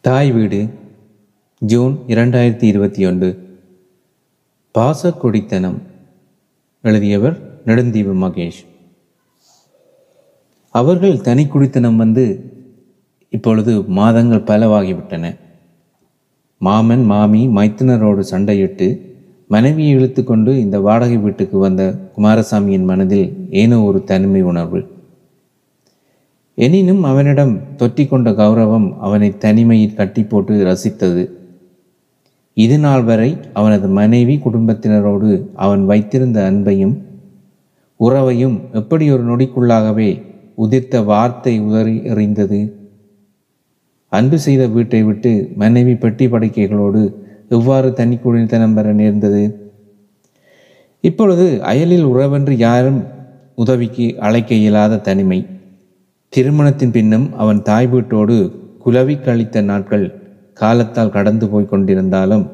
தாய் வீடு ஜூன் இரண்டாயிரத்தி இருபத்தி ஒன்று. பாசக்குடித்தனம் எழுதியவர் நெடுந்தீவு மகேஷ். அவர்கள் தனி குடித்தனம் வந்து இப்பொழுது மாதங்கள் பலவாகிவிட்டன. மாமன் மாமி மைத்தினரோடு சண்டையிட்டு மனைவியை இழுத்து கொண்டு இந்த வாடகை வீட்டுக்கு வந்த குமாரசாமியின் மனதில் ஏனோ ஒரு தனிமை உணர்வு. எனினும் அவனிடம் தொற்றிக்கொண்ட கௌரவம் அவனை தனிமையில் கட்டி போட்டு ரசித்தது. இது நாள் வரை அவனது மனைவி குடும்பத்தினரோடு அவன் வைத்திருந்த அன்பையும் உறவையும் எப்படி ஒரு நொடிக்குள்ளாகவே உதிர்த்த வார்த்தை உதறி எறிந்தது. அன்பு செய்த வீட்டை விட்டு மனைவி பெட்டி படுக்கைகளோடு எவ்வாறு தனி குடித்தனம் பெற நேர்ந்தது? இப்பொழுது அயலில் உறவென்று யாரும் உதவிக்கு அழைக்க இயலாத தனிமை. திருமணத்தின் பின்னும் அவன் தாய் வீட்டோடு குலவி கழித்த நாட்கள் காலத்தால் கடந்து போய் கொண்டிருந்தாலும்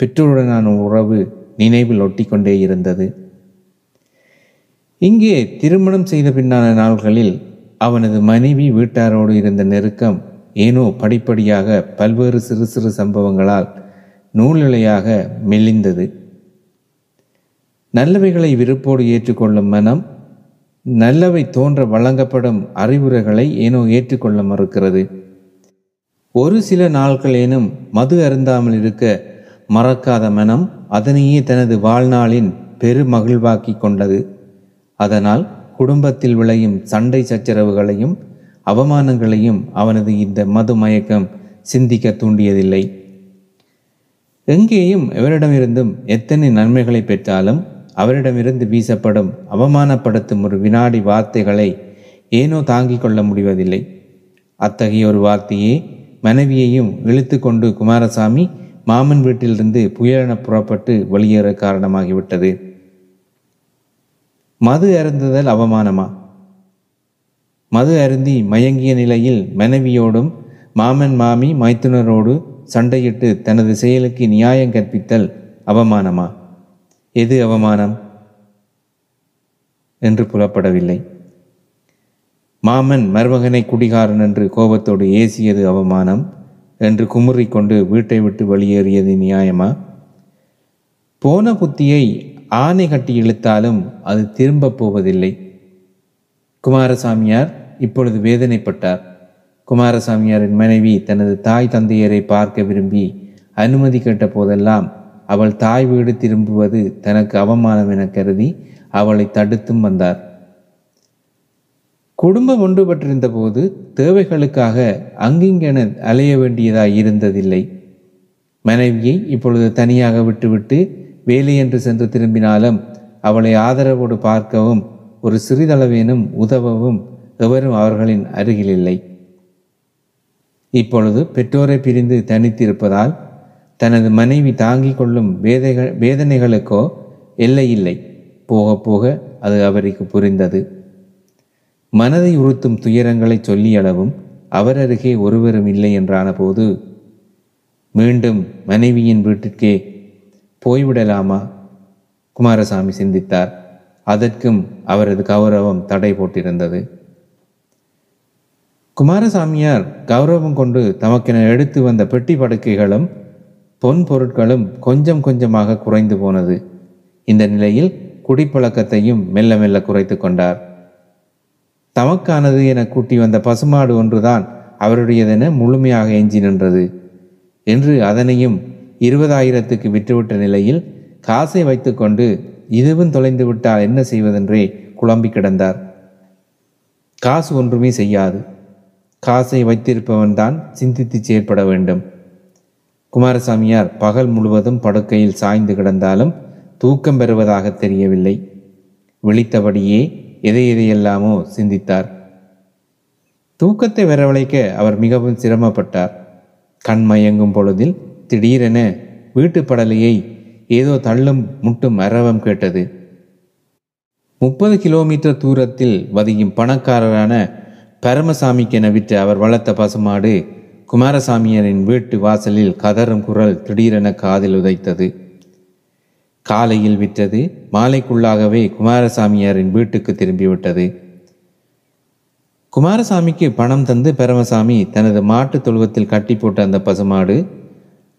பெற்றோருடனான உறவு நினைவில் ஒட்டிக்கொண்டே இருந்தது. இங்கே திருமணம் செய்த பின்னான நாள்களில் அவனது மனைவி வீட்டாரோடு இருந்த நெருக்கம் ஏனோ படிப்படியாக பல்வேறு சிறு சிறு சம்பவங்களால் நூலிழையாக மெலிந்தது. நல்லவைகளை விருப்போடு ஏற்றுக்கொள்ளும் மனம் நல்லவை தோன்ற வழங்கப்படும் அறிவுரைகளை ஏனோ ஏற்றுக்கொள்ள மறுக்கிறது. ஒரு சில நாட்களேனும் மது அருந்தாமல் இருக்க மறக்காத மனம் அதனையே தனது வாழ்நாளின் பெருமகிழ்வாக்கி கொண்டது. அதனால் குடும்பத்தில் விளையும் சண்டை சச்சரவுகளையும் அவமானங்களையும் அவனது இந்த மது மயக்கம் சிந்திக்க தூண்டியதில்லை. எங்கேயும் எவரிடமிருந்தும் எத்தனை நன்மைகளை பெற்றாலும் அவரிடமிருந்து வீசப்படும் அவமானப்படுத்தும் ஒரு வினாடி வார்த்தைகளை ஏனோ தாங்கிக் கொள்ள முடிவதில்லை. அத்தகைய ஒரு வார்த்தையே மனைவியையும் இழுத்து கொண்டு குமாரசாமி மாமன் வீட்டிலிருந்து புயலென புறப்பட்டு வெளியேற காரணமாகிவிட்டது. மது அருந்துதல் அவமானமா? மது அருந்தி மயங்கிய நிலையில் மனைவியோடும் மாமன் மாமி மைத்துனரோடு சண்டையிட்டு தனது செயலுக்கு நியாயம் கற்பித்தல் அவமானமா? எது அவமானம்? என்று புலப்படவில்லை. மாமன் மருமகனை குடிகாரன் என்று கோபத்தோடு ஏசியது அவமானம் என்று குமுறிக்கொண்டு வீட்டை விட்டு வெளியேறியது நியாயமா? போன புத்தியை ஆணை கட்டி இழுத்தாலும் அது திரும்பப் போவதில்லை. குமாரசாமியார் இப்பொழுது வேதனைப்பட்டார். குமாரசாமியாரின் மனைவி தனது தாய் தந்தையரை பார்க்க விரும்பி அனுமதி கேட்ட போதெல்லாம் அவள் தாய் வீடு திரும்புவது தனக்கு அவமானம் என கருதி அவளை தடுத்தும் வந்தார். குடும்பம் ஒன்றுபட்டிருந்த போது தேவைகளுக்காக அங்கிங்கென அலைய வேண்டியதாய் இருந்ததில்லை. மனைவியை இப்பொழுது தனியாக விட்டுவிட்டு வேலையென்று சென்று திரும்பினாலும் அவளை ஆதரவோடு பார்க்கவும் ஒரு சிறிதளவேனும் உதவவும் எவரும் அவர்களின் அருகில் இல்லை. இப்பொழுது பெற்றோரை பிரிந்து தனித்திருப்பதால் தனது மனைவி தாங்கிக் கொள்ளும் வேதைகள் வேதனைகளுக்கோ எல்லை இல்லை. போக போக அது அவருக்கு புரிந்தது. மனதை உறுத்தும் துயரங்களை சொல்லியளவும் அவர் அருகே ஒருவரும் இல்லை என்றான போது மீண்டும் மனைவியின் வீட்டிற்கே போய்விடலாமா? குமாரசாமி சிந்தித்தார். அதற்கும் அவரது கௌரவம் தடை போட்டிருந்தது. குமாரசாமியார் கௌரவம் கொண்டு தமக்கென எடுத்து வந்த பெட்டி படுக்கைகளும் பொன் பொருட்களும் கொஞ்சம் கொஞ்சமாக குறைந்து போனது. இந்த நிலையில் குடிப்பழக்கத்தையும் மெல்ல மெல்ல குறைத்து கொண்டார். தமக்கானது என கூட்டி வந்த பசுமாடு ஒன்றுதான் அவருடையதென முழுமையாக எஞ்சி நின்றது. என்று அதனையும் இருபதாயிரத்துக்கு விற்றுவிட்ட நிலையில் காசை வைத்துக்கொண்டு இதுவும் தொலைந்து விட்டால் என்ன செய்வதென்றே குழம்பி கிடந்தார். காசு ஒன்றுமே செய்யாது. காசை வைத்திருப்பவன்தான் சிந்தித்து செயற்பட வேண்டும். குமாரசாமியார் பகல் முழுவதும் படுக்கையில் சாய்ந்து கிடந்தாலும் தூக்கம் பெறுவதாக தெரியவில்லை. விழித்தபடியே எதை எதையெல்லாமோ சிந்தித்தார். தூக்கத்தை வரவழைக்க அவர் மிகவும் சிரமப்பட்டார். கண் மயங்கும் பொழுதில் திடீரென வீட்டு படலையை ஏதோ தள்ளும் முட்டும் அரவம் கேட்டது. முப்பது கிலோமீட்டர் தூரத்தில் வதியும் பணக்காரரான பரமசாமிக்கென விற்று அவர் வளர்த்த பசுமாடு குமாரசாமியரின் வீட்டு வாசலில் கதறும் குரல் திடீரென காதில் உதைத்தது. காலையில் விற்றது மாலைக்குள்ளாகவே குமாரசாமியாரின் வீட்டுக்கு திரும்பிவிட்டது. குமாரசாமிக்கு பணம் தந்து பரமசாமி தனது மாட்டுத் தொழுவத்தில் கட்டி போட்ட அந்த பசுமாடு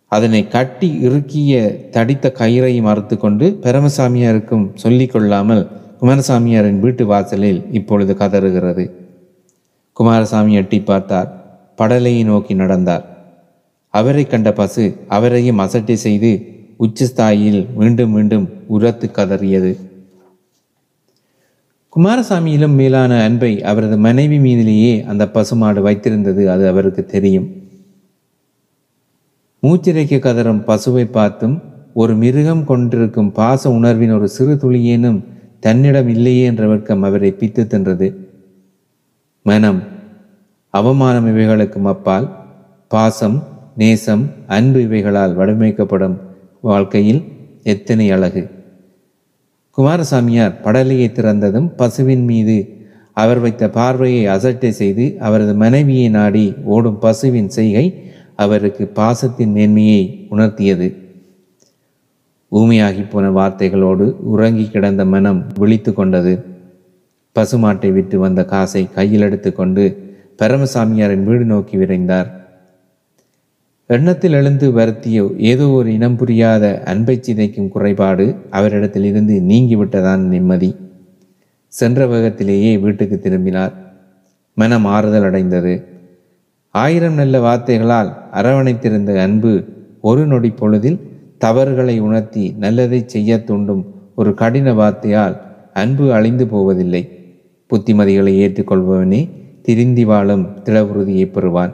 அதனை கட்டி இறுக்கிய தடித்த கயிறையும் அறுத்து கொண்டு பரமசாமியாருக்கும் சொல்லிக் கொள்ளாமல் குமாரசாமியாரின் வீட்டு வாசலில் இப்பொழுது கதறுகிறது. குமாரசாமி எட்டி பார்த்தார். படலையை நோக்கி நடந்தார். அவரை கண்ட பசு அவரையும் அசட்டை செய்து உச்சஸ்தாயில் மீண்டும் மீண்டும் உரத்து கதறியது. குமாரசாமியிலும் மேலான அன்பை அவரது மனைவி மீதிலேயே அந்த பசுமாடு வைத்திருந்தது அது அவருக்கு தெரியும். மூச்சிறைக்க கதறும் பசுவை பார்த்தும் ஒரு மிருகம் கொண்டிருக்கும் பாச உணர்வின் ஒரு சிறு துளியேனும் தன்னிடம் இல்லையே என்ற வெட்கம் அவரை பித்து தின்றது. மனம் அவமானம் இவைகளுக்கும் அப்பால் பாசம் நேசம் அன்பு இவைகளால் வடிவமைக்கப்படும் வாழ்க்கையில் எத்தனை அழகு. குமாரசாமியார் படலையை திறந்ததும் பசுவின் மீது அவர் வைத்த பார்வையை அசட்டை செய்து அவரது மனைவியை நாடி ஓடும் பசுவின் செய்கை அவருக்கு பாசத்தின் மேன்மையை உணர்த்தியது. ஊமையாகி போன வார்த்தைகளோடு உறங்கி கிடந்த மனம் விழித்து கொண்டது. பசுமாட்டை விட்டு வந்த காசை கையில் எடுத்துக்கொண்டு பரமசாமியாரின் வீடு நோக்கி விரைந்தார். எண்ணத்தில் எழுந்து வருத்திய ஏதோ ஒரு இனம் புரியாத அன்பை சிதைக்கும் குறைபாடு அவரிடத்தில் இருந்து நீங்கிவிட்டதான் நிம்மதி. சென்ற வேகத்திலேயே வீட்டுக்கு திரும்பினார். மனம் ஆறுதல் அடைந்தது. ஆயிரம் நல்ல வார்த்தைகளால் அரவணைத்திருந்த அன்பு ஒரு நொடி பொழுதில் தவறுகளை உணர்த்தி நல்லதை செய்ய தூண்டும் ஒரு கடின வார்த்தையால் அன்பு அழிந்து போவதில்லை. புத்திமதிகளை ஏற்றுக்கொள்பவனே திரிந்தி வாழும் திளவுறுதியை பெறுவான்.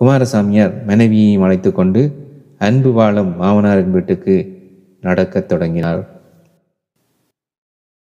குமாரசாமியார் மனைவியையும் அழைத்து கொண்டு அன்பு வாழும் மாமனாரின் வீட்டுக்கு நடக்கத் தொடங்கினார்.